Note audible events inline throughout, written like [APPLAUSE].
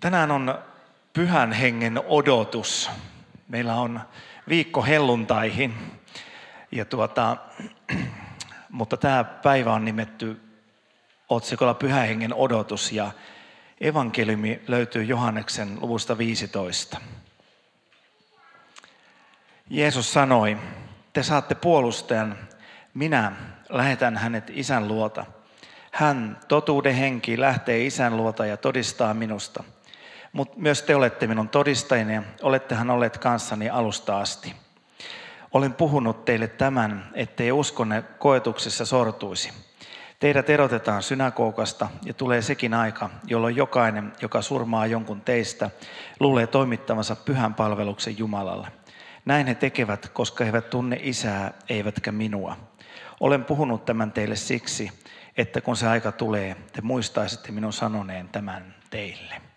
Tänään on pyhän hengen odotus. Meillä on viikko helluntaihin, ja tuota, [CLEARS THROAT] mutta tämä päivä on nimetty otsikolla Pyhän hengen odotus ja evankeliumi löytyy Johanneksen luvusta 15. Jeesus sanoi, te saatte puolustajan, minä lähetän hänet isän luota. Hän, totuuden henki, lähtee isän luota ja todistaa minusta – mutta myös te olette minun todistajini, olettehan olleet kanssani alusta asti. Olen puhunut teille tämän, ettei uskonne koetuksessa sortuisi. Teidät erotetaan synagogasta ja tulee sekin aika, jolloin jokainen, joka surmaa jonkun teistä, luulee toimittavansa pyhän palveluksen Jumalalle. Näin he tekevät, koska he eivät tunne isää eivätkä minua. Olen puhunut tämän teille siksi, että kun se aika tulee, te muistaisitte minun sanoneen tämän teille.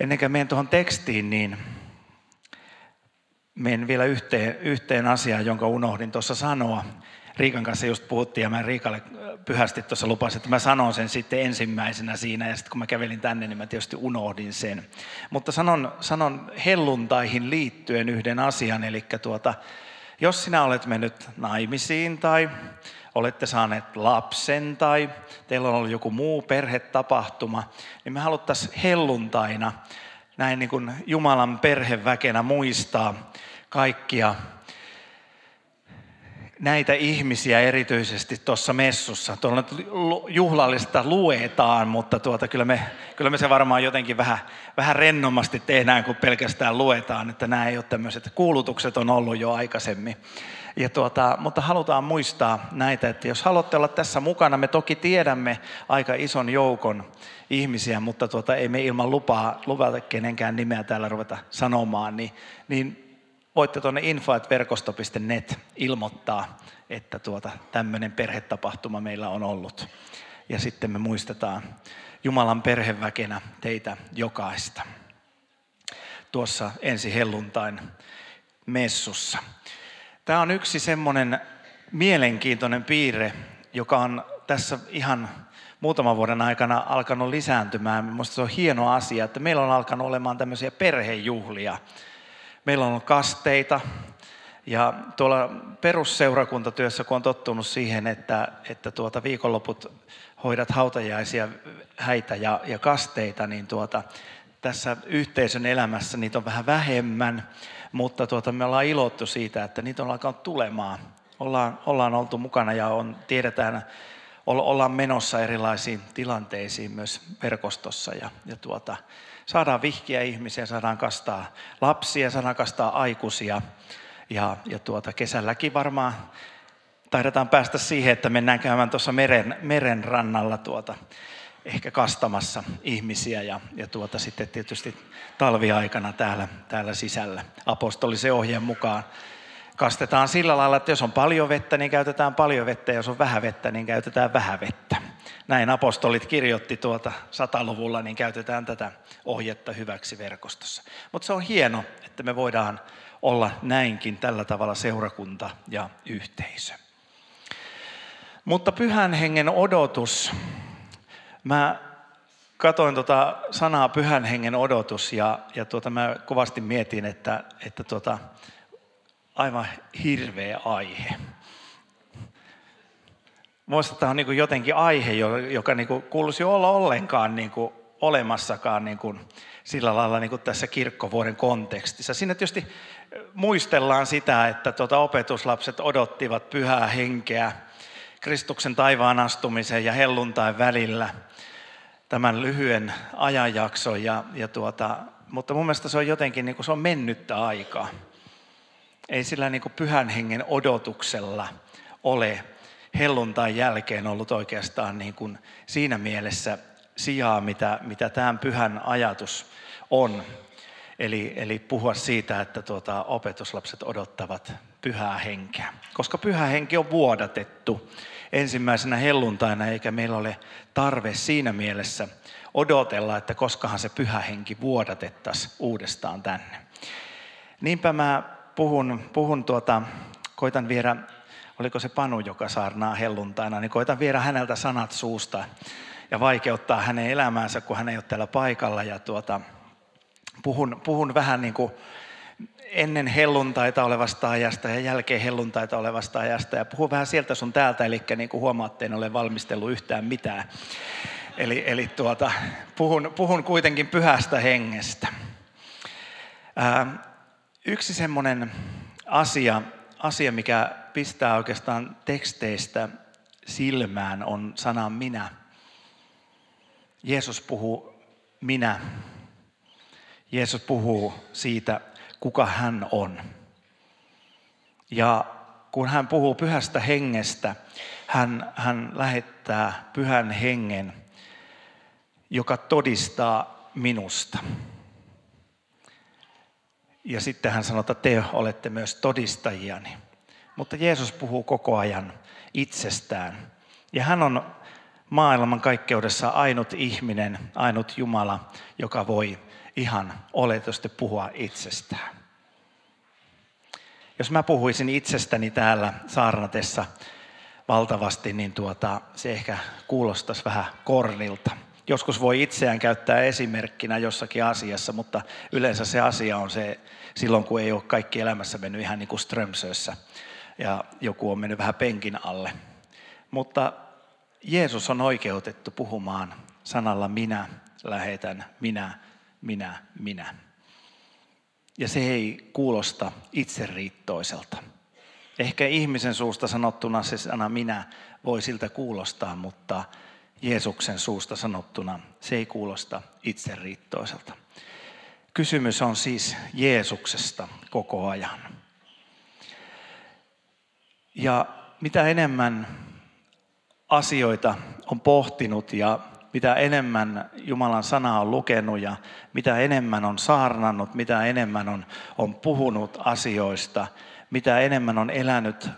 Ennen kuin menen tuohon tekstiin, niin menen vielä yhteen, yhteen asiaan, jonka unohdin tuossa sanoa. Riikan kanssa just puhuttiin ja mä Riikalle pyhästi tuossa lupasin, että mä sanon sen sitten ensimmäisenä siinä ja sitten kun mä kävelin tänne, niin mä tietysti unohdin sen. Mutta sanon, sanon helluntaihin liittyen yhden asian, eli tuota, jos sinä olet mennyt naimisiin tai olette saaneet lapsen tai teillä on ollut joku muu perhetapahtuma, niin me haluttaisiin helluntaina näin niin kuin Jumalan perheväkenä muistaa kaikkia näitä ihmisiä erityisesti tuossa messussa. Tuolla juhlallista luetaan, mutta tuota, kyllä, me, kyllä me se varmaan jotenkin vähän, vähän rennommasti tehdään, kun pelkästään luetaan, että nämä ei ole tämmöiset kuulutukset on ollut jo aikaisemmin. Ja tuota, mutta halutaan muistaa näitä, että jos haluatte olla tässä mukana, me toki tiedämme aika ison joukon ihmisiä, mutta tuota, ei me ilman lupaa, luvata kenenkään nimeä täällä ruveta sanomaan, niin, niin voitte tuonne info.verkosto.net ilmoittaa, että tuota, tämmöinen perhetapahtuma meillä on ollut. Ja sitten me muistetaan Jumalan perheväkenä teitä jokaista tuossa ensi helluntain messussa. Tämä on yksi semmoinen mielenkiintoinen piirre, joka on tässä ihan muutaman vuoden aikana alkanut lisääntymään. Minusta se on hieno asia, että meillä on alkanut olemaan tämmöisiä perhejuhlia. Meillä on kasteita ja tuolla perusseurakuntatyössä, kun on tottunut siihen, että, että tuota viikonloput hoidat hautajaisia, häitä ja, ja kasteita, niin tuota, tässä yhteisön elämässä niitä on vähän vähemmän mutta tuota, me ollaan ilottu siitä, että niitä on alkanut tulemaan. Ollaan, ollaan oltu mukana ja on, tiedetään, ollaan menossa erilaisiin tilanteisiin myös verkostossa ja, ja tuota, saadaan vihkiä ihmisiä, saadaan kastaa lapsia, saadaan kastaa aikuisia ja, ja tuota, kesälläkin varmaan taidetaan päästä siihen, että mennään käymään tuossa meren, meren rannalla tuota, ehkä kastamassa ihmisiä ja, ja tuota sitten tietysti talviaikana täällä, täällä sisällä apostolisen ohjeen mukaan. Kastetaan sillä lailla, että jos on paljon vettä, niin käytetään paljon vettä, ja jos on vähän vettä, niin käytetään vähän vettä. Näin apostolit kirjoitti tuota sataluvulla, niin käytetään tätä ohjetta hyväksi verkostossa. Mutta se on hieno, että me voidaan olla näinkin tällä tavalla seurakunta ja yhteisö. Mutta pyhän hengen odotus Mä katoin tota sanaa pyhän hengen odotus ja, ja tuota, mä kovasti mietin, että, että tuota, aivan hirveä aihe. Muista tämä on niin jotenkin aihe, joka niin kuuluisi olla ollenkaan niin olemassakaan niin sillä lailla niin tässä kirkkovuoden kontekstissa. Siinä tietysti muistellaan sitä, että tuota opetuslapset odottivat pyhää henkeä Kristuksen taivaan astumisen ja helluntain välillä – tämän lyhyen ajanjakson. Ja, ja tuota, mutta mun mielestä se on jotenkin niin kuin se on mennyttä aikaa. Ei sillä niin kuin pyhän hengen odotuksella ole helluntain jälkeen ollut oikeastaan niin kuin siinä mielessä sijaa, mitä, mitä tämän pyhän ajatus on. Eli, eli puhua siitä, että tuota, opetuslapset odottavat pyhää henkeä. Koska pyhä henki on vuodatettu ensimmäisenä helluntaina, eikä meillä ole tarve siinä mielessä odotella, että koskahan se pyhä henki vuodatettaisiin uudestaan tänne. Niinpä mä puhun, puhun tuota, koitan viedä, oliko se Panu, joka saarnaa helluntaina, niin koitan viedä häneltä sanat suusta ja vaikeuttaa hänen elämäänsä, kun hän ei ole täällä paikalla. Ja tuota, puhun, puhun vähän niin kuin ennen helluntaita olevasta ajasta ja jälkeen helluntaita olevasta ajasta. Ja puhun vähän sieltä sun täältä, eli niin kuin huomaatte, en ole valmistellut yhtään mitään. Eli, eli tuota, puhun, puhun kuitenkin pyhästä hengestä. Ää, yksi semmoinen asia, asia, mikä pistää oikeastaan teksteistä silmään, on sana minä. Jeesus puhuu minä. Jeesus puhuu siitä, kuka hän on. Ja kun hän puhuu pyhästä hengestä, hän, hän lähettää pyhän hengen, joka todistaa minusta. Ja sitten hän sanoo, että te olette myös todistajiani. Mutta Jeesus puhuu koko ajan itsestään. Ja hän on maailman kaikkeudessa ainut ihminen, ainut Jumala, joka voi ihan oletusti puhua itsestään. Jos mä puhuisin itsestäni täällä saarnatessa valtavasti, niin tuota, se ehkä kuulostaisi vähän kornilta. Joskus voi itseään käyttää esimerkkinä jossakin asiassa, mutta yleensä se asia on se silloin, kun ei ole kaikki elämässä mennyt ihan niin kuin Strömsössä ja joku on mennyt vähän penkin alle. Mutta Jeesus on oikeutettu puhumaan sanalla minä lähetän, minä, minä, minä. Ja se ei kuulosta itseriittoiselta. Ehkä ihmisen suusta sanottuna se sana minä voi siltä kuulostaa, mutta Jeesuksen suusta sanottuna se ei kuulosta itseriittoiselta. Kysymys on siis Jeesuksesta koko ajan. Ja mitä enemmän asioita on pohtinut ja mitä enemmän Jumalan sanaa on lukenut ja mitä enemmän on saarnannut, mitä enemmän on, on puhunut asioista, mitä enemmän on elänyt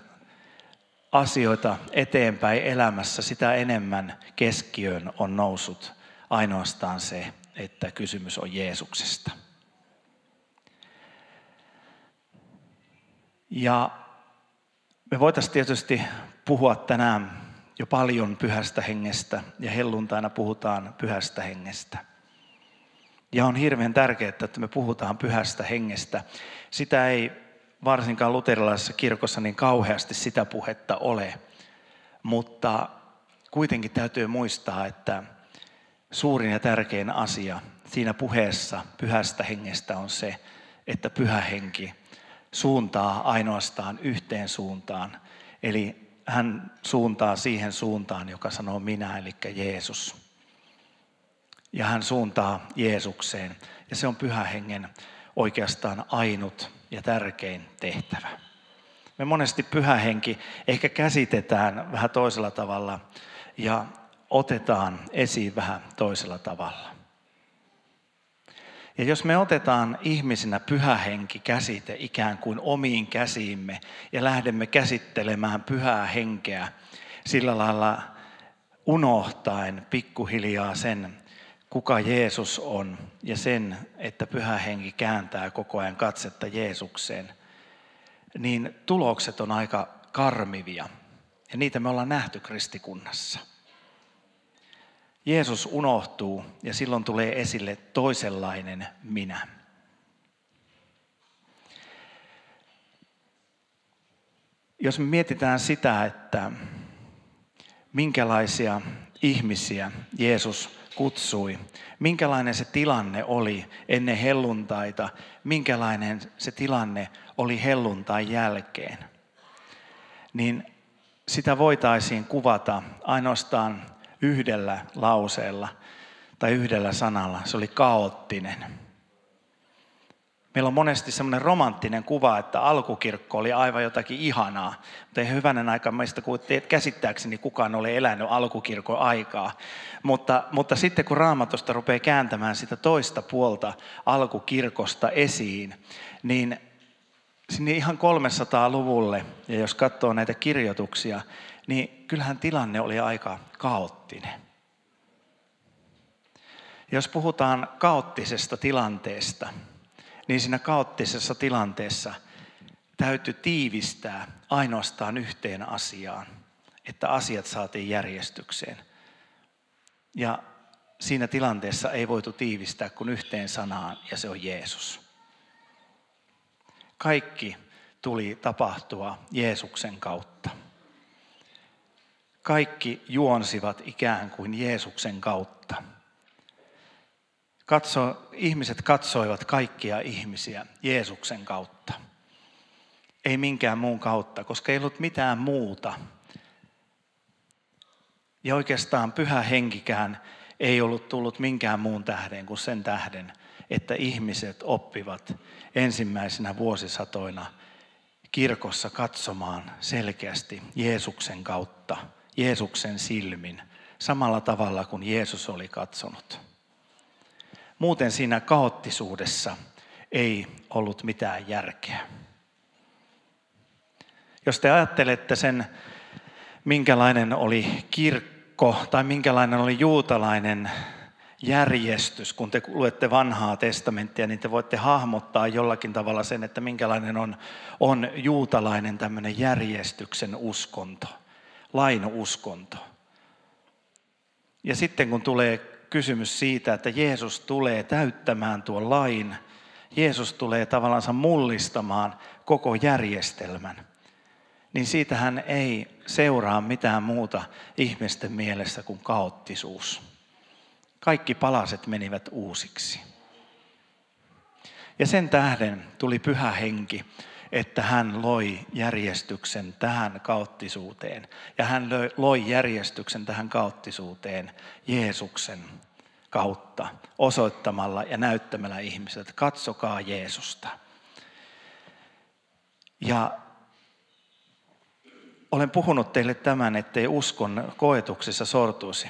asioita eteenpäin elämässä, sitä enemmän keskiöön on noussut ainoastaan se, että kysymys on Jeesuksesta. Ja me voitaisiin tietysti puhua tänään jo paljon pyhästä hengestä ja helluntaina puhutaan pyhästä hengestä. Ja on hirveän tärkeää, että me puhutaan pyhästä hengestä. Sitä ei varsinkaan luterilaisessa kirkossa niin kauheasti sitä puhetta ole, mutta kuitenkin täytyy muistaa, että suurin ja tärkein asia siinä puheessa pyhästä hengestä on se, että pyhä henki suuntaa ainoastaan yhteen suuntaan. Eli hän suuntaa siihen suuntaan, joka sanoo minä, eli Jeesus. Ja hän suuntaa Jeesukseen. Ja se on pyhä hengen oikeastaan ainut ja tärkein tehtävä. Me monesti pyhä henki ehkä käsitetään vähän toisella tavalla ja otetaan esiin vähän toisella tavalla. Ja jos me otetaan ihmisinä pyhä henki käsite ikään kuin omiin käsiimme ja lähdemme käsittelemään pyhää henkeä sillä lailla unohtaen pikkuhiljaa sen, kuka Jeesus on ja sen, että pyhä henki kääntää koko ajan katsetta Jeesukseen, niin tulokset on aika karmivia. Ja niitä me ollaan nähty kristikunnassa. Jeesus unohtuu ja silloin tulee esille toisenlainen minä. Jos me mietitään sitä, että minkälaisia ihmisiä Jeesus kutsui, minkälainen se tilanne oli ennen helluntaita, minkälainen se tilanne oli helluntain jälkeen, niin sitä voitaisiin kuvata ainoastaan yhdellä lauseella tai yhdellä sanalla. Se oli kaoottinen. Meillä on monesti semmoinen romanttinen kuva, että alkukirkko oli aivan jotakin ihanaa. Mutta ei hyvänen aika meistä käsittääkseni kukaan ole elänyt alkukirkon aikaa. Mutta, mutta sitten kun raamatusta rupeaa kääntämään sitä toista puolta alkukirkosta esiin, niin sinne ihan 300-luvulle, ja jos katsoo näitä kirjoituksia, niin kyllähän tilanne oli aika kaoottinen. Jos puhutaan kaoottisesta tilanteesta, niin siinä kaoottisessa tilanteessa täytyy tiivistää ainoastaan yhteen asiaan, että asiat saatiin järjestykseen. Ja siinä tilanteessa ei voitu tiivistää kuin yhteen sanaan, ja se on Jeesus. Kaikki tuli tapahtua Jeesuksen kautta. Kaikki juonsivat ikään kuin Jeesuksen kautta. Katso, ihmiset katsoivat kaikkia ihmisiä Jeesuksen kautta. Ei minkään muun kautta, koska ei ollut mitään muuta. Ja oikeastaan pyhä henkikään ei ollut tullut minkään muun tähden kuin sen tähden, että ihmiset oppivat ensimmäisenä vuosisatoina kirkossa katsomaan selkeästi Jeesuksen kautta, Jeesuksen silmin, samalla tavalla kuin Jeesus oli katsonut. Muuten siinä kaoottisuudessa ei ollut mitään järkeä. Jos te ajattelette sen, minkälainen oli kirkko tai minkälainen oli juutalainen järjestys, kun te luette vanhaa testamenttia, niin te voitte hahmottaa jollakin tavalla sen, että minkälainen on, on juutalainen tämmöinen järjestyksen uskonto, lain uskonto. Ja sitten kun tulee kysymys siitä, että Jeesus tulee täyttämään tuon lain, Jeesus tulee tavallaan mullistamaan koko järjestelmän, niin siitähän ei seuraa mitään muuta ihmisten mielessä kuin kaoottisuus kaikki palaset menivät uusiksi. Ja sen tähden tuli pyhä henki, että hän loi järjestyksen tähän kaoottisuuteen. Ja hän loi järjestyksen tähän kaoottisuuteen Jeesuksen kautta, osoittamalla ja näyttämällä ihmiset, että katsokaa Jeesusta. Ja olen puhunut teille tämän, ettei uskon koetuksessa sortuisi.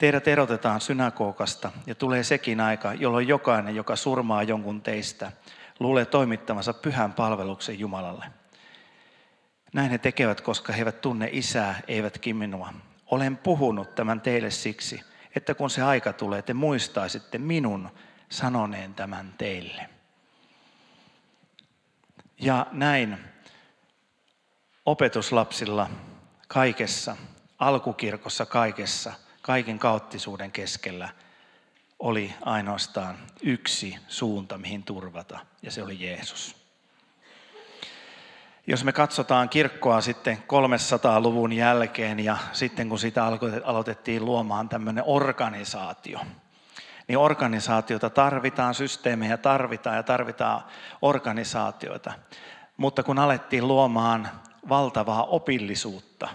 Teidät erotetaan synagogasta ja tulee sekin aika, jolloin jokainen, joka surmaa jonkun teistä, luulee toimittamansa pyhän palveluksen Jumalalle. Näin he tekevät, koska he eivät tunne isää, eivätkin minua. Olen puhunut tämän teille siksi, että kun se aika tulee, te muistaisitte minun sanoneen tämän teille. Ja näin opetuslapsilla kaikessa, alkukirkossa kaikessa – kaiken kauttisuuden keskellä oli ainoastaan yksi suunta, mihin turvata, ja se oli Jeesus. Jos me katsotaan kirkkoa sitten 300-luvun jälkeen ja sitten kun sitä aloitettiin luomaan tämmöinen organisaatio, niin organisaatiota tarvitaan, systeemejä tarvitaan ja tarvitaan organisaatioita. Mutta kun alettiin luomaan valtavaa opillisuutta,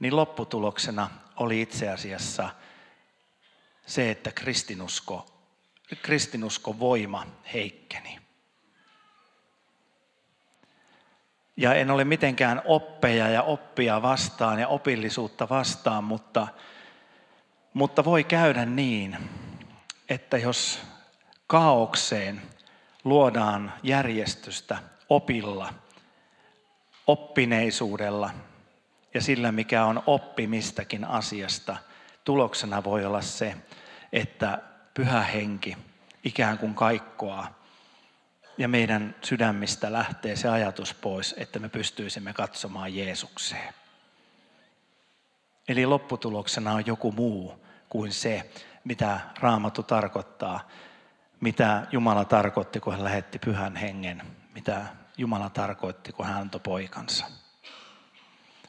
niin lopputuloksena oli itse asiassa se, että kristinusko, kristinusko voima heikkeni. Ja en ole mitenkään oppeja ja oppia vastaan ja opillisuutta vastaan, mutta, mutta voi käydä niin, että jos kaaukseen luodaan järjestystä opilla, oppineisuudella – ja sillä, mikä on oppimistakin asiasta, tuloksena voi olla se, että pyhä henki ikään kuin kaikkoaa ja meidän sydämistä lähtee se ajatus pois, että me pystyisimme katsomaan Jeesukseen. Eli lopputuloksena on joku muu kuin se, mitä Raamattu tarkoittaa, mitä Jumala tarkoitti, kun hän lähetti pyhän hengen, mitä Jumala tarkoitti, kun hän antoi poikansa.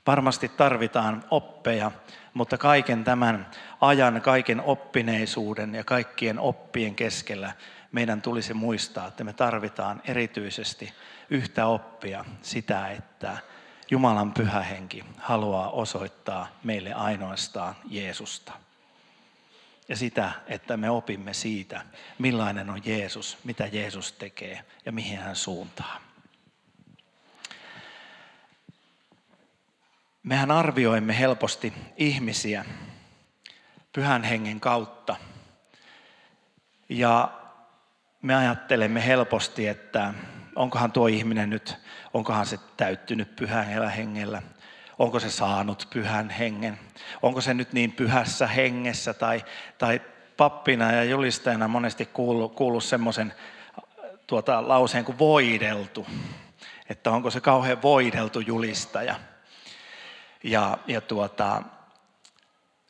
Varmasti tarvitaan oppeja, mutta kaiken tämän ajan, kaiken oppineisuuden ja kaikkien oppien keskellä meidän tulisi muistaa, että me tarvitaan erityisesti yhtä oppia sitä, että Jumalan pyhä henki haluaa osoittaa meille ainoastaan Jeesusta. Ja sitä, että me opimme siitä, millainen on Jeesus, mitä Jeesus tekee ja mihin hän suuntaa. Mehän arvioimme helposti ihmisiä pyhän hengen kautta. Ja me ajattelemme helposti, että onkohan tuo ihminen nyt, onkohan se täyttynyt pyhän hengellä, onko se saanut pyhän hengen, onko se nyt niin pyhässä hengessä? Tai, tai pappina ja julistajana monesti kuullut, kuullut semmoisen tuota, lauseen kuin voideltu, että onko se kauhean voideltu julistaja – ja, ja tuota,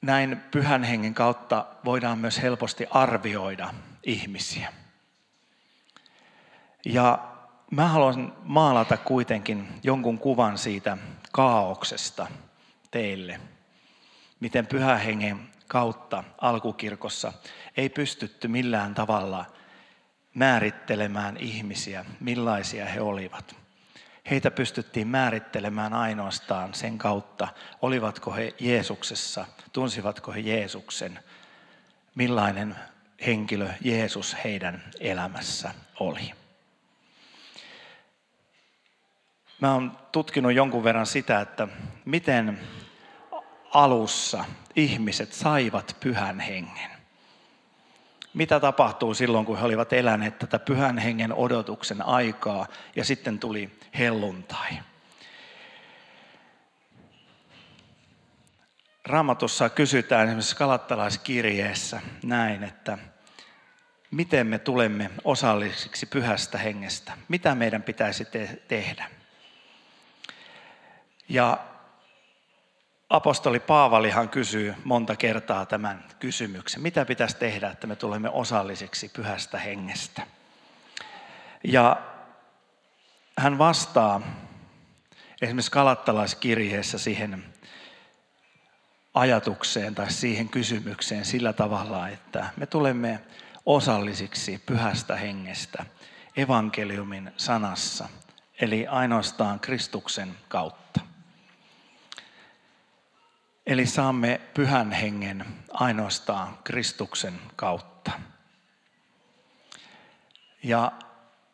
näin pyhän hengen kautta voidaan myös helposti arvioida ihmisiä. Ja mä haluan maalata kuitenkin jonkun kuvan siitä kaauksesta teille. Miten pyhän hengen kautta alkukirkossa ei pystytty millään tavalla määrittelemään ihmisiä, millaisia he olivat. Heitä pystyttiin määrittelemään ainoastaan sen kautta, olivatko he Jeesuksessa, tunsivatko he Jeesuksen, millainen henkilö Jeesus heidän elämässä oli. Mä oon tutkinut jonkun verran sitä, että miten alussa ihmiset saivat pyhän hengen. Mitä tapahtuu silloin, kun he olivat eläneet tätä pyhän hengen odotuksen aikaa ja sitten tuli helluntai? Raamatussa kysytään esimerkiksi kalattalaiskirjeessä näin, että miten me tulemme osallisiksi pyhästä hengestä, mitä meidän pitäisi te- tehdä. Ja apostoli Paavalihan kysyy monta kertaa tämän kysymyksen. Mitä pitäisi tehdä, että me tulemme osallisiksi pyhästä hengestä? Ja hän vastaa esimerkiksi kalattalaiskirjeessä siihen ajatukseen tai siihen kysymykseen sillä tavalla, että me tulemme osallisiksi pyhästä hengestä evankeliumin sanassa, eli ainoastaan Kristuksen kautta. Eli saamme pyhän hengen ainoastaan Kristuksen kautta. Ja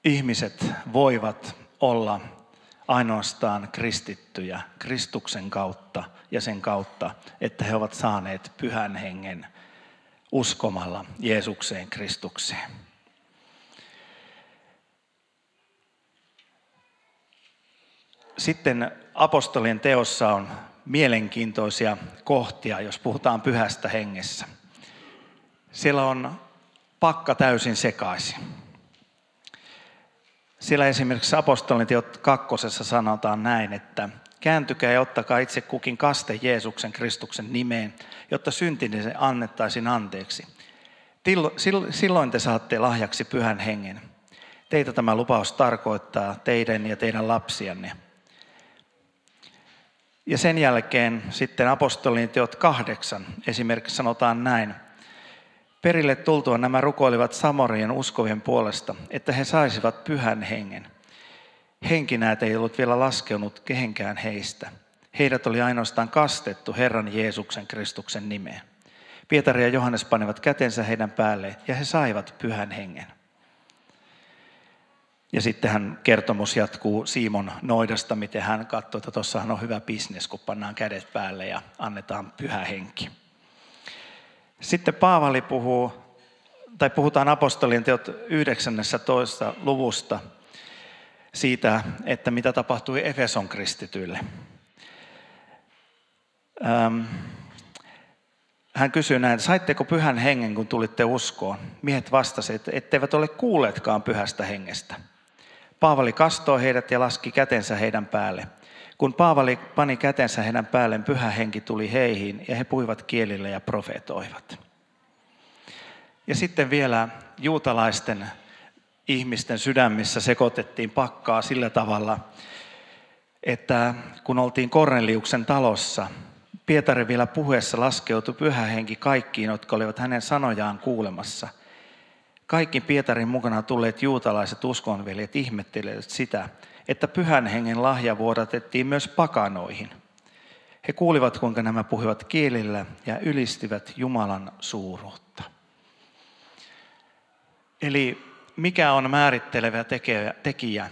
ihmiset voivat olla ainoastaan kristittyjä Kristuksen kautta ja sen kautta, että he ovat saaneet pyhän hengen uskomalla Jeesukseen Kristukseen. Sitten apostolien teossa on mielenkiintoisia kohtia, jos puhutaan pyhästä hengessä. Siellä on pakka täysin sekaisin. Siellä esimerkiksi apostolin teot kakkosessa sanotaan näin, että kääntykää ja ottakaa itse kukin kaste Jeesuksen Kristuksen nimeen, jotta syntinen se annettaisiin anteeksi. Silloin te saatte lahjaksi pyhän hengen. Teitä tämä lupaus tarkoittaa teidän ja teidän lapsianne – ja sen jälkeen sitten apostolin teot kahdeksan esimerkiksi sanotaan näin. Perille tultua nämä rukoilivat Samorien uskovien puolesta, että he saisivat pyhän hengen. Henki näet ei ollut vielä laskeunut kehenkään heistä. Heidät oli ainoastaan kastettu Herran Jeesuksen Kristuksen nimeen. Pietari ja Johannes panivat kätensä heidän päälle ja he saivat pyhän hengen. Ja sitten hän kertomus jatkuu Simon Noidasta, miten hän katsoi, että tuossahan on hyvä bisnes, kun pannaan kädet päälle ja annetaan pyhä henki. Sitten Paavali puhuu, tai puhutaan apostolien teot 19. luvusta siitä, että mitä tapahtui Efeson kristityille. Hän kysyy näin, saitteko pyhän hengen, kun tulitte uskoon? Miehet vastasivat, etteivät ole kuulleetkaan pyhästä hengestä. Paavali kastoi heidät ja laski kätensä heidän päälle. Kun Paavali pani kätensä heidän päälleen, pyhä henki tuli heihin ja he puhuivat kielillä ja profetoivat. Ja sitten vielä juutalaisten ihmisten sydämissä sekoitettiin pakkaa sillä tavalla, että kun oltiin Korneliuksen talossa, Pietari vielä puheessa laskeutui pyhä henki kaikkiin, jotka olivat hänen sanojaan kuulemassa – kaikki Pietarin mukana tulleet juutalaiset uskonveljet ihmettelevät sitä, että pyhän hengen lahja vuodatettiin myös pakanoihin. He kuulivat, kuinka nämä puhuivat kielillä ja ylistivät Jumalan suuruutta. Eli mikä on määrittelevä tekijä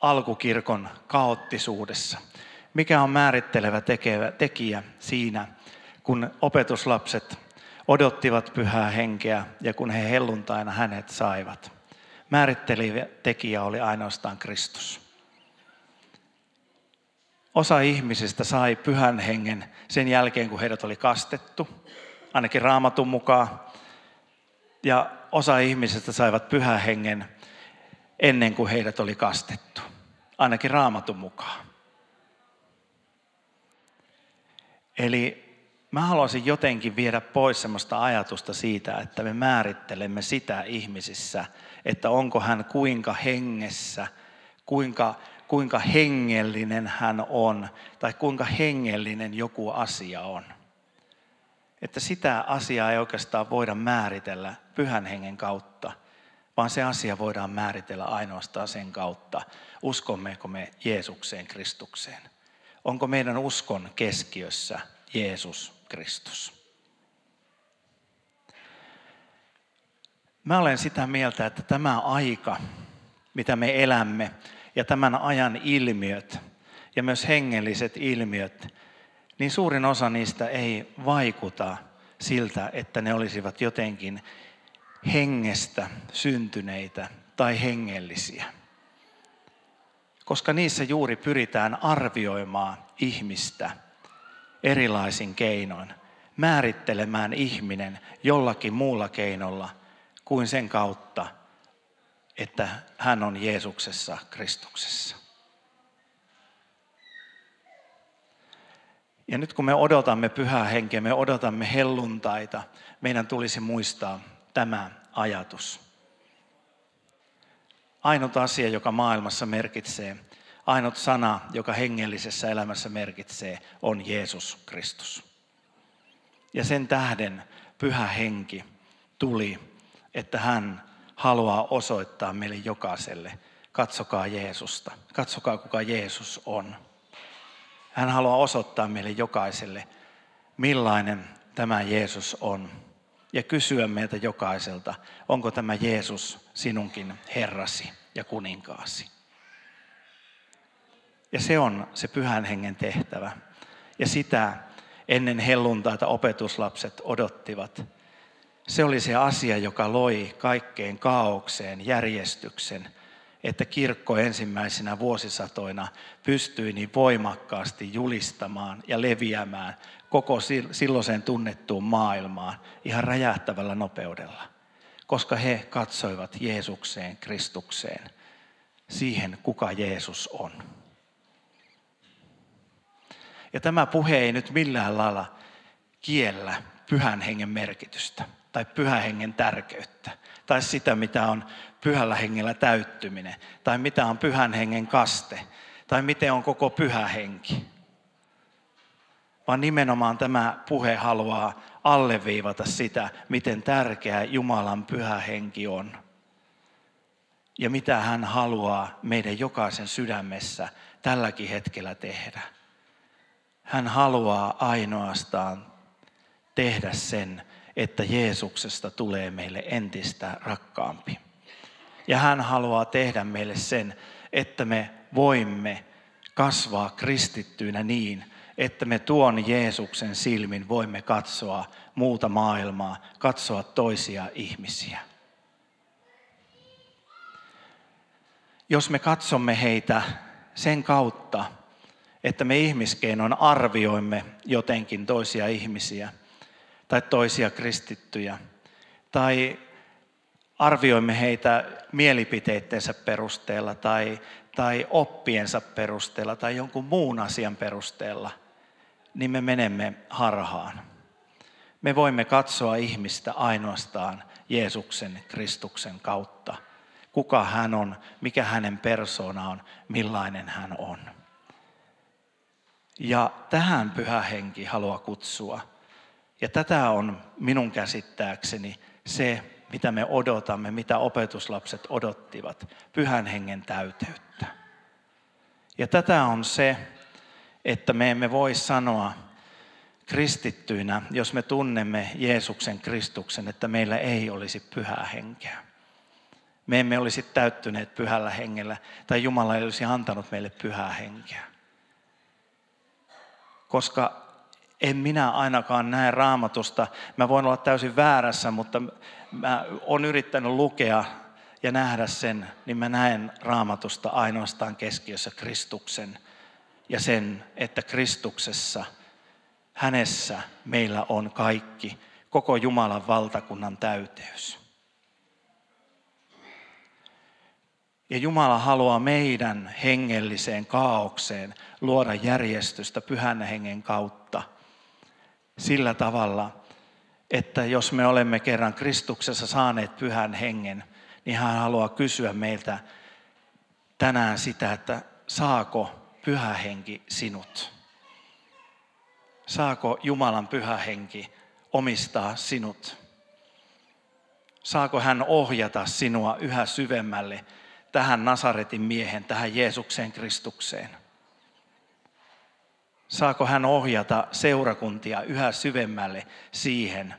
alkukirkon kaoottisuudessa? Mikä on määrittelevä tekijä siinä, kun opetuslapset odottivat pyhää henkeä ja kun he helluntaina hänet saivat. Määrittelivä tekijä oli ainoastaan Kristus. Osa ihmisistä sai pyhän hengen sen jälkeen, kun heidät oli kastettu, ainakin raamatun mukaan. Ja osa ihmisistä saivat pyhän hengen ennen kuin heidät oli kastettu, ainakin raamatun mukaan. Eli mä haluaisin jotenkin viedä pois sellaista ajatusta siitä, että me määrittelemme sitä ihmisissä, että onko hän kuinka hengessä, kuinka, kuinka hengellinen hän on tai kuinka hengellinen joku asia on. Että sitä asiaa ei oikeastaan voida määritellä pyhän hengen kautta, vaan se asia voidaan määritellä ainoastaan sen kautta, uskommeko me Jeesukseen Kristukseen. Onko meidän uskon keskiössä Jeesus Kristus? Mä olen sitä mieltä, että tämä aika, mitä me elämme, ja tämän ajan ilmiöt, ja myös hengelliset ilmiöt, niin suurin osa niistä ei vaikuta siltä, että ne olisivat jotenkin hengestä syntyneitä tai hengellisiä. Koska niissä juuri pyritään arvioimaan ihmistä erilaisin keinoin, määrittelemään ihminen jollakin muulla keinolla kuin sen kautta, että hän on Jeesuksessa, Kristuksessa. Ja nyt kun me odotamme pyhää henkeä, me odotamme helluntaita, meidän tulisi muistaa tämä ajatus. Ainut asia, joka maailmassa merkitsee, ainut sana, joka hengellisessä elämässä merkitsee, on Jeesus Kristus. Ja sen tähden pyhä henki tuli, että hän haluaa osoittaa meille jokaiselle, katsokaa Jeesusta, katsokaa kuka Jeesus on. Hän haluaa osoittaa meille jokaiselle, millainen tämä Jeesus on. Ja kysyä meiltä jokaiselta, onko tämä Jeesus sinunkin Herrasi ja kuninkaasi. Ja se on se pyhän hengen tehtävä. Ja sitä ennen helluntaita opetuslapset odottivat. Se oli se asia, joka loi kaikkeen kaaukseen järjestyksen että kirkko ensimmäisenä vuosisatoina pystyi niin voimakkaasti julistamaan ja leviämään koko silloiseen tunnettuun maailmaan ihan räjähtävällä nopeudella, koska he katsoivat Jeesukseen, Kristukseen, siihen kuka Jeesus on. Ja tämä puhe ei nyt millään lailla kiellä pyhän hengen merkitystä tai pyhän hengen tärkeyttä tai sitä, mitä on pyhällä hengellä täyttyminen, tai mitä on pyhän hengen kaste, tai miten on koko pyhä henki. Vaan nimenomaan tämä puhe haluaa alleviivata sitä, miten tärkeä Jumalan pyhä henki on. Ja mitä hän haluaa meidän jokaisen sydämessä tälläkin hetkellä tehdä. Hän haluaa ainoastaan tehdä sen, että Jeesuksesta tulee meille entistä rakkaampi. Ja hän haluaa tehdä meille sen, että me voimme kasvaa kristittyinä niin, että me tuon Jeesuksen silmin voimme katsoa muuta maailmaa, katsoa toisia ihmisiä. Jos me katsomme heitä sen kautta, että me ihmiskeinoin arvioimme jotenkin toisia ihmisiä tai toisia kristittyjä, tai arvioimme heitä mielipiteittensä perusteella tai, tai oppiensa perusteella tai jonkun muun asian perusteella, niin me menemme harhaan. Me voimme katsoa ihmistä ainoastaan Jeesuksen, Kristuksen kautta. Kuka hän on, mikä hänen persona on, millainen hän on. Ja tähän pyhä henki haluaa kutsua. Ja tätä on minun käsittääkseni se, mitä me odotamme, mitä opetuslapset odottivat, pyhän hengen täyteyttä. Ja tätä on se, että me emme voi sanoa kristittyinä, jos me tunnemme Jeesuksen Kristuksen, että meillä ei olisi pyhää henkeä. Me emme olisi täyttyneet pyhällä hengellä, tai Jumala ei olisi antanut meille pyhää henkeä. Koska en minä ainakaan näe raamatusta. Mä voin olla täysin väärässä, mutta mä olen yrittänyt lukea ja nähdä sen, niin mä näen raamatusta ainoastaan keskiössä Kristuksen ja sen, että Kristuksessa, hänessä meillä on kaikki, koko Jumalan valtakunnan täyteys. Ja Jumala haluaa meidän hengelliseen kaaukseen luoda järjestystä pyhän hengen kautta – sillä tavalla, että jos me olemme kerran Kristuksessa saaneet pyhän hengen, niin hän haluaa kysyä meiltä tänään sitä, että saako pyhä henki sinut? Saako Jumalan pyhä henki omistaa sinut? Saako hän ohjata sinua yhä syvemmälle tähän Nasaretin miehen, tähän Jeesukseen Kristukseen? Saako hän ohjata seurakuntia yhä syvemmälle siihen,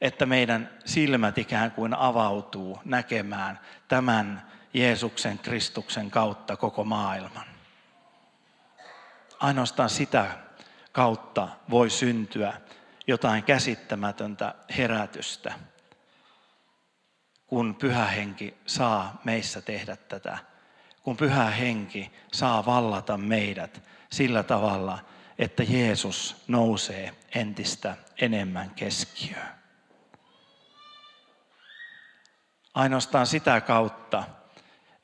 että meidän silmät ikään kuin avautuu näkemään tämän Jeesuksen Kristuksen kautta koko maailman. Ainoastaan sitä kautta voi syntyä jotain käsittämätöntä herätystä, kun pyhä henki saa meissä tehdä tätä, kun pyhä henki saa vallata meidät sillä tavalla, että Jeesus nousee entistä enemmän keskiöön. Ainoastaan sitä kautta,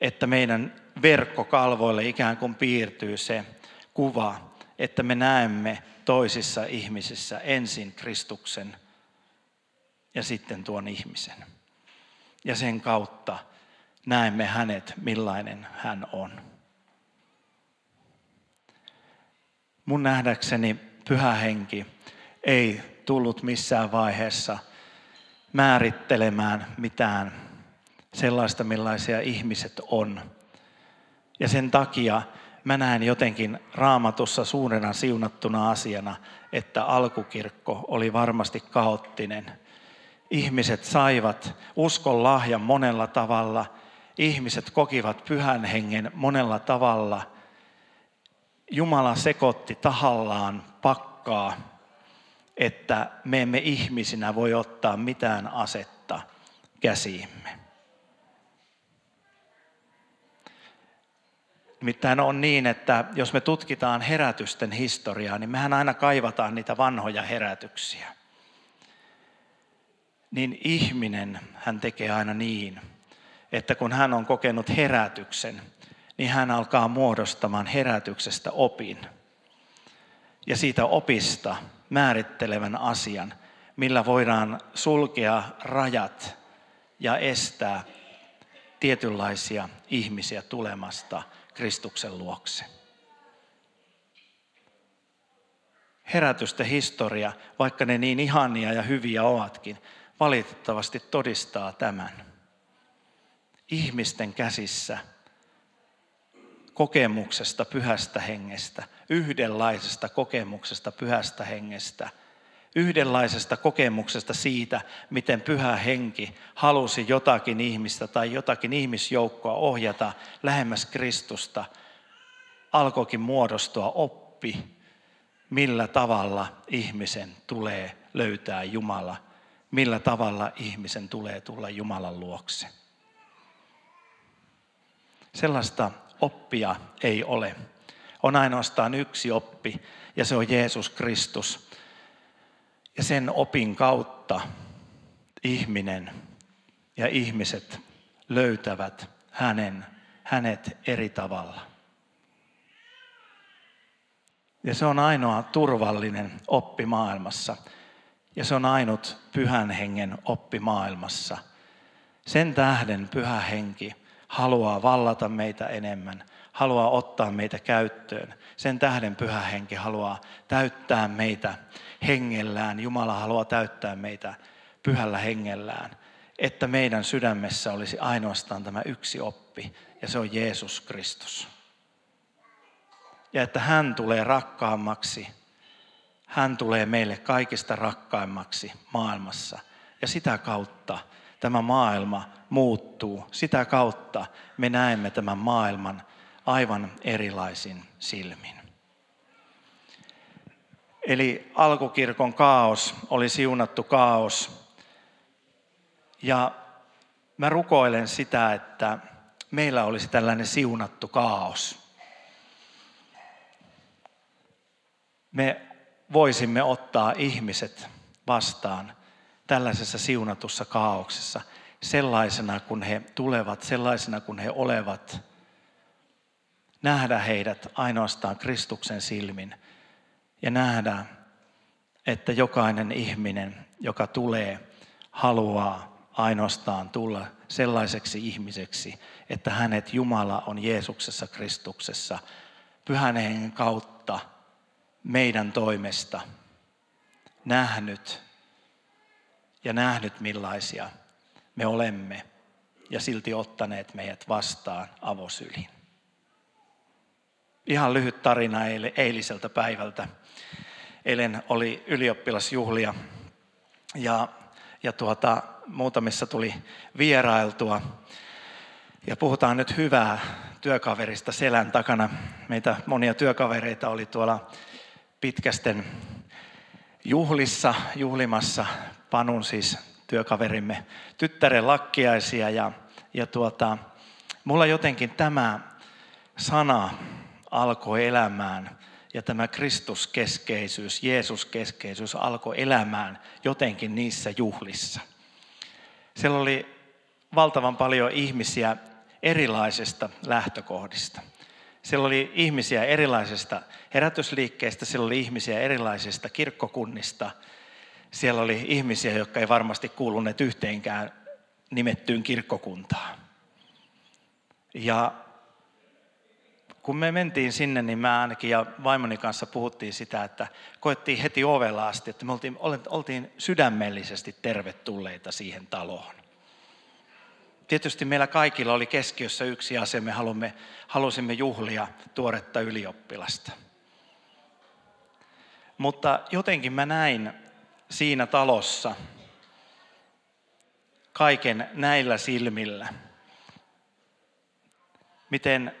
että meidän verkkokalvoille ikään kuin piirtyy se kuva, että me näemme toisissa ihmisissä ensin Kristuksen ja sitten tuon ihmisen. Ja sen kautta näemme hänet, millainen hän on. Mun nähdäkseni pyhä henki ei tullut missään vaiheessa määrittelemään mitään sellaista, millaisia ihmiset on. Ja sen takia mä näen jotenkin raamatussa suurena siunattuna asiana, että alkukirkko oli varmasti kaoottinen. Ihmiset saivat uskon lahjan monella tavalla. Ihmiset kokivat pyhän hengen monella tavalla – Jumala sekoitti tahallaan pakkaa, että me emme ihmisinä voi ottaa mitään asetta käsiimme. Nimittäin on niin, että jos me tutkitaan herätysten historiaa, niin mehän aina kaivataan niitä vanhoja herätyksiä. Niin ihminen hän tekee aina niin, että kun hän on kokenut herätyksen, niin hän alkaa muodostamaan herätyksestä opin. Ja siitä opista määrittelevän asian, millä voidaan sulkea rajat ja estää tietynlaisia ihmisiä tulemasta Kristuksen luokse. Herätysten historia, vaikka ne niin ihania ja hyviä ovatkin, valitettavasti todistaa tämän. Ihmisten käsissä – kokemuksesta pyhästä hengestä, yhdenlaisesta kokemuksesta pyhästä hengestä, yhdenlaisesta kokemuksesta siitä, miten pyhä henki halusi jotakin ihmistä tai jotakin ihmisjoukkoa ohjata lähemmäs Kristusta, alkoikin muodostua oppi, millä tavalla ihmisen tulee löytää Jumala, millä tavalla ihmisen tulee tulla Jumalan luokse. Sellaista oppia ei ole. On ainoastaan yksi oppi ja se on Jeesus Kristus. Ja sen opin kautta ihminen ja ihmiset löytävät hänen, hänet eri tavalla. Ja se on ainoa turvallinen oppi maailmassa. Ja se on ainut pyhän hengen oppi maailmassa. Sen tähden pyhä henki haluaa vallata meitä enemmän, haluaa ottaa meitä käyttöön. Sen tähden pyhä henki haluaa täyttää meitä hengellään. Jumala haluaa täyttää meitä pyhällä hengellään, että meidän sydämessä olisi ainoastaan tämä yksi oppi, ja se on Jeesus Kristus. Ja että hän tulee rakkaammaksi, hän tulee meille kaikista rakkaimmaksi maailmassa. Ja sitä kautta tämä maailma muuttuu. Sitä kautta me näemme tämän maailman aivan erilaisin silmin. Eli alkukirkon kaos oli siunattu kaos. Ja mä rukoilen sitä, että meillä olisi tällainen siunattu kaos. Me voisimme ottaa ihmiset vastaan tällaisessa siunatussa kaauksessa sellaisena kuin he tulevat, sellaisena kuin he olevat. Nähdä heidät ainoastaan Kristuksen silmin ja nähdä, että jokainen ihminen, joka tulee, haluaa ainoastaan tulla sellaiseksi ihmiseksi, että hänet Jumala on Jeesuksessa Kristuksessa pyhän hengen kautta meidän toimesta nähnyt ja nähnyt millaisia me olemme ja silti ottaneet meidät vastaan avosyliin. Ihan lyhyt tarina eiliseltä päivältä. Eilen oli ylioppilasjuhlia ja, ja tuota, muutamissa tuli vierailtua. Ja puhutaan nyt hyvää työkaverista selän takana. Meitä monia työkavereita oli tuolla pitkästen juhlissa, juhlimassa Panun siis työkaverimme tyttären lakkiaisia. Ja, ja tuota, mulla jotenkin tämä sana alkoi elämään ja tämä Kristuskeskeisyys, Jeesuskeskeisyys alkoi elämään jotenkin niissä juhlissa. Siellä oli valtavan paljon ihmisiä erilaisista lähtökohdista. Siellä oli ihmisiä erilaisista herätysliikkeistä, siellä oli ihmisiä erilaisista kirkkokunnista. Siellä oli ihmisiä, jotka ei varmasti kuuluneet yhteenkään nimettyyn kirkkokuntaan. Ja kun me mentiin sinne, niin mä ainakin ja vaimoni kanssa puhuttiin sitä, että koettiin heti ovella asti, että me oltiin, oltiin sydämellisesti tervetulleita siihen taloon. Tietysti meillä kaikilla oli keskiössä yksi asia, me halumme, halusimme juhlia tuoretta ylioppilasta. Mutta jotenkin mä näin siinä talossa kaiken näillä silmillä, miten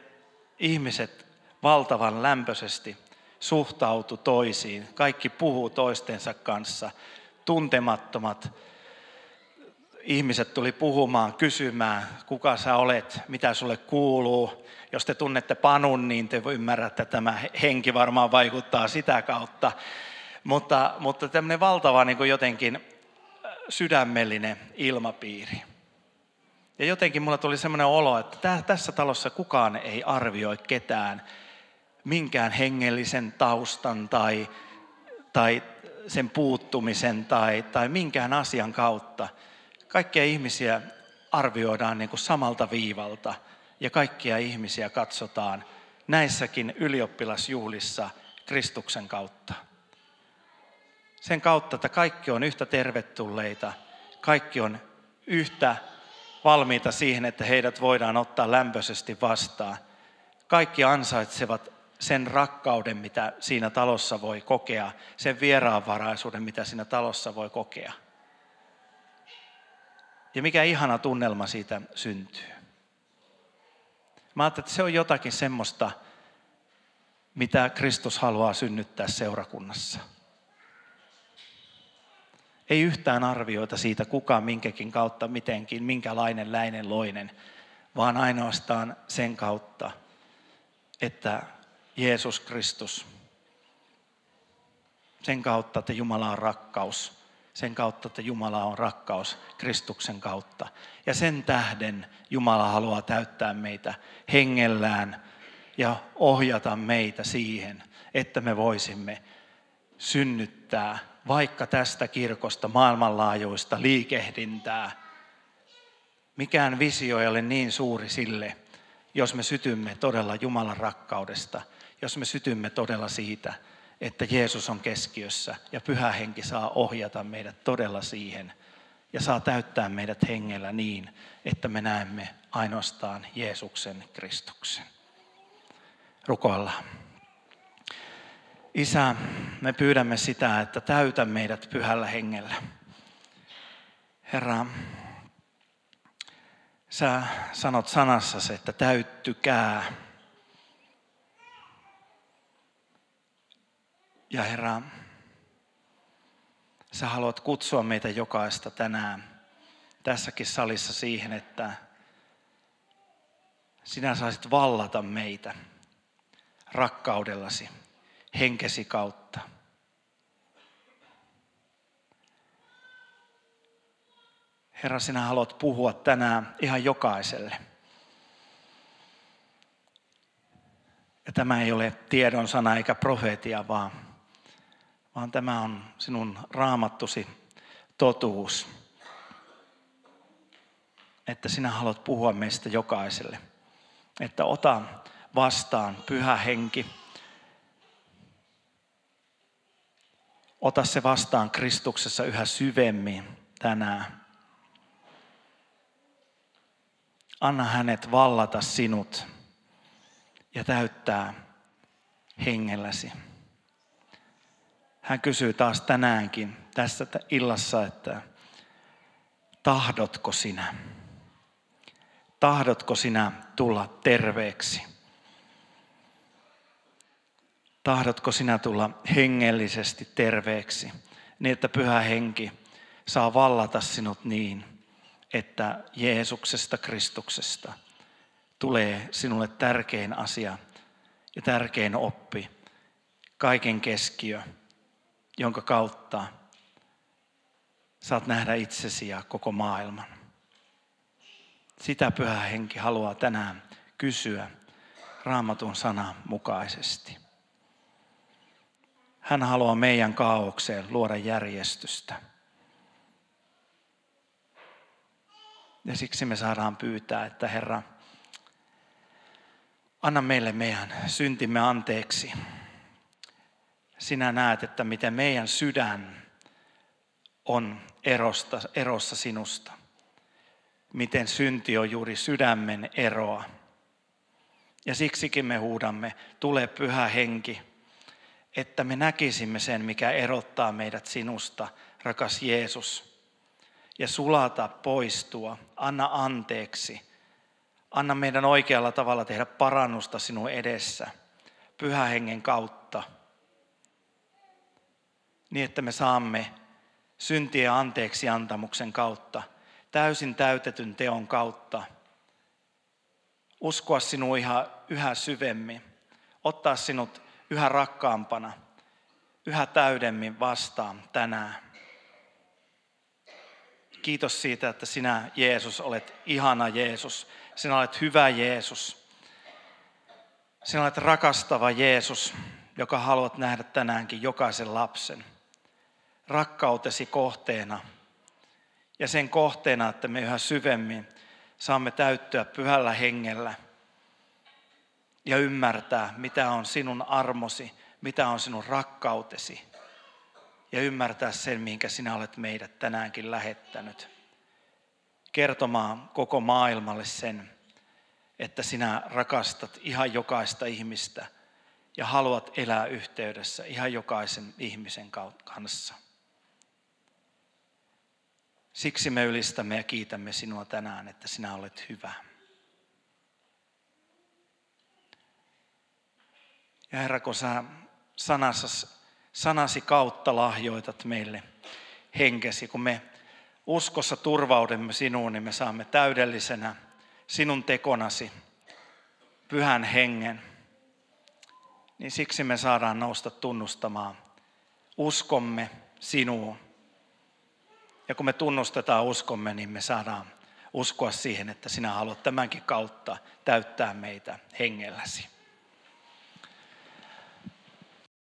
ihmiset valtavan lämpöisesti suhtautu toisiin. Kaikki puhuu toistensa kanssa. Tuntemattomat ihmiset tuli puhumaan, kysymään, kuka sä olet, mitä sulle kuuluu. Jos te tunnette Panun, niin te ymmärrätte, että tämä henki varmaan vaikuttaa sitä kautta. Mutta, mutta tämmöinen valtava niin kuin jotenkin äh, sydämellinen ilmapiiri. Ja jotenkin mulla tuli semmoinen olo, että tässä talossa kukaan ei arvioi ketään minkään hengellisen taustan tai, tai sen puuttumisen tai, tai minkään asian kautta. Kaikkia ihmisiä arvioidaan niin kuin samalta viivalta ja kaikkia ihmisiä katsotaan näissäkin ylioppilasjuhlissa Kristuksen kautta. Sen kautta, että kaikki on yhtä tervetulleita, kaikki on yhtä valmiita siihen, että heidät voidaan ottaa lämpöisesti vastaan. Kaikki ansaitsevat sen rakkauden, mitä siinä talossa voi kokea, sen vieraanvaraisuuden, mitä siinä talossa voi kokea. Ja mikä ihana tunnelma siitä syntyy. Mä ajattelin, että se on jotakin semmoista, mitä Kristus haluaa synnyttää seurakunnassa. Ei yhtään arvioita siitä, kuka minkäkin kautta mitenkin, minkälainen läinen loinen, vaan ainoastaan sen kautta, että Jeesus Kristus, sen kautta, että Jumala on rakkaus, sen kautta, että Jumala on rakkaus Kristuksen kautta. Ja sen tähden Jumala haluaa täyttää meitä hengellään ja ohjata meitä siihen, että me voisimme synnyttää vaikka tästä kirkosta maailmanlaajuista liikehdintää. Mikään visio ei ole niin suuri sille, jos me sytymme todella Jumalan rakkaudesta, jos me sytymme todella siitä, että Jeesus on keskiössä ja pyhä henki saa ohjata meidät todella siihen ja saa täyttää meidät hengellä niin, että me näemme ainoastaan Jeesuksen Kristuksen. Rukoillaan. Isä, me pyydämme sitä, että täytä meidät pyhällä hengellä. Herra, sä sanot sanassasi, että täyttykää. Ja Herra, sä haluat kutsua meitä jokaista tänään tässäkin salissa siihen, että sinä saisit vallata meitä rakkaudellasi henkesi kautta. Herra, sinä haluat puhua tänään ihan jokaiselle. Ja tämä ei ole tiedon sana eikä profeetia, vaan, vaan tämä on sinun raamattusi totuus. Että sinä haluat puhua meistä jokaiselle. Että ota vastaan pyhä henki. Ota se vastaan Kristuksessa yhä syvemmin tänään. Anna hänet vallata sinut ja täyttää hengelläsi. Hän kysyy taas tänäänkin tässä illassa, että tahdotko sinä? Tahdotko sinä tulla terveeksi? Tahdotko sinä tulla hengellisesti terveeksi, niin että pyhä henki saa vallata sinut niin, että Jeesuksesta, Kristuksesta tulee sinulle tärkein asia ja tärkein oppi, kaiken keskiö, jonka kautta saat nähdä itsesi ja koko maailman. Sitä pyhä henki haluaa tänään kysyä raamatun sanan mukaisesti. Hän haluaa meidän kaaukseen luoda järjestystä. Ja siksi me saadaan pyytää, että Herra, anna meille meidän syntimme anteeksi. Sinä näet, että miten meidän sydän on erosta, erossa sinusta. Miten synti on juuri sydämen eroa. Ja siksikin me huudamme, tule pyhä henki, että me näkisimme sen, mikä erottaa meidät sinusta, rakas Jeesus. Ja sulata poistua, anna anteeksi. Anna meidän oikealla tavalla tehdä parannusta sinun edessä, pyhä hengen kautta. Niin, että me saamme syntien anteeksi antamuksen kautta, täysin täytetyn teon kautta, uskoa sinua ihan yhä syvemmin, ottaa sinut yhä rakkaampana, yhä täydemmin vastaan tänään. Kiitos siitä, että sinä Jeesus olet ihana Jeesus. Sinä olet hyvä Jeesus. Sinä olet rakastava Jeesus, joka haluat nähdä tänäänkin jokaisen lapsen rakkautesi kohteena. Ja sen kohteena, että me yhä syvemmin saamme täyttyä pyhällä hengellä ja ymmärtää, mitä on sinun armosi, mitä on sinun rakkautesi. Ja ymmärtää sen, mihinkä sinä olet meidät tänäänkin lähettänyt. Kertomaan koko maailmalle sen, että sinä rakastat ihan jokaista ihmistä ja haluat elää yhteydessä ihan jokaisen ihmisen kanssa. Siksi me ylistämme ja kiitämme sinua tänään, että sinä olet hyvä. Ja Herra, kun sä sanasi, sanasi kautta lahjoitat meille henkesi, kun me uskossa turvaudemme sinuun, niin me saamme täydellisenä sinun tekonasi, pyhän hengen. Niin siksi me saadaan nousta tunnustamaan uskomme sinuun ja kun me tunnustetaan uskomme, niin me saadaan uskoa siihen, että sinä haluat tämänkin kautta täyttää meitä hengelläsi.